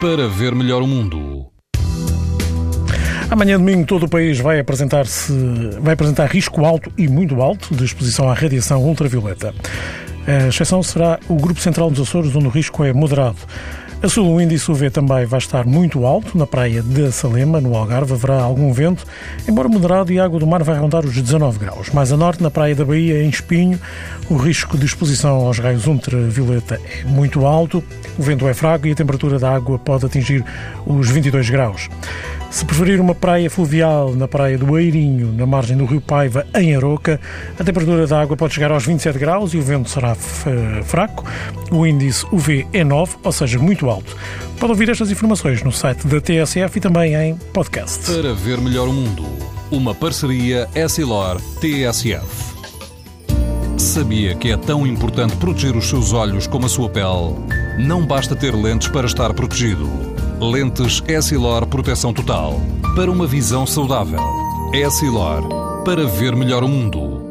para ver melhor o mundo. Amanhã domingo todo o país vai apresentar-se vai apresentar risco alto e muito alto de exposição à radiação ultravioleta. A exceção será o Grupo Central dos Açores, onde o risco é moderado. A sul, o índice UV também vai estar muito alto. Na praia de Salema, no Algarve, haverá algum vento, embora moderado, e a água do mar vai rondar os 19 graus. Mais a norte, na praia da Bahia, em Espinho, o risco de exposição aos raios ultravioleta é muito alto, o vento é fraco e a temperatura da água pode atingir os 22 graus. Se preferir uma praia fluvial na praia do Eirinho, na margem do rio Paiva, em Aroca, a temperatura da água pode chegar aos 27 graus e o vento será fraco. O índice UV é 9, ou seja, muito alto. Pode ouvir estas informações no site da TSF e também em podcast. Para ver melhor o mundo, uma parceria Essilor-TSF. Sabia que é tão importante proteger os seus olhos como a sua pele? Não basta ter lentes para estar protegido. Lentes Essilor Proteção Total. Para uma visão saudável. Essilor. Para ver melhor o mundo.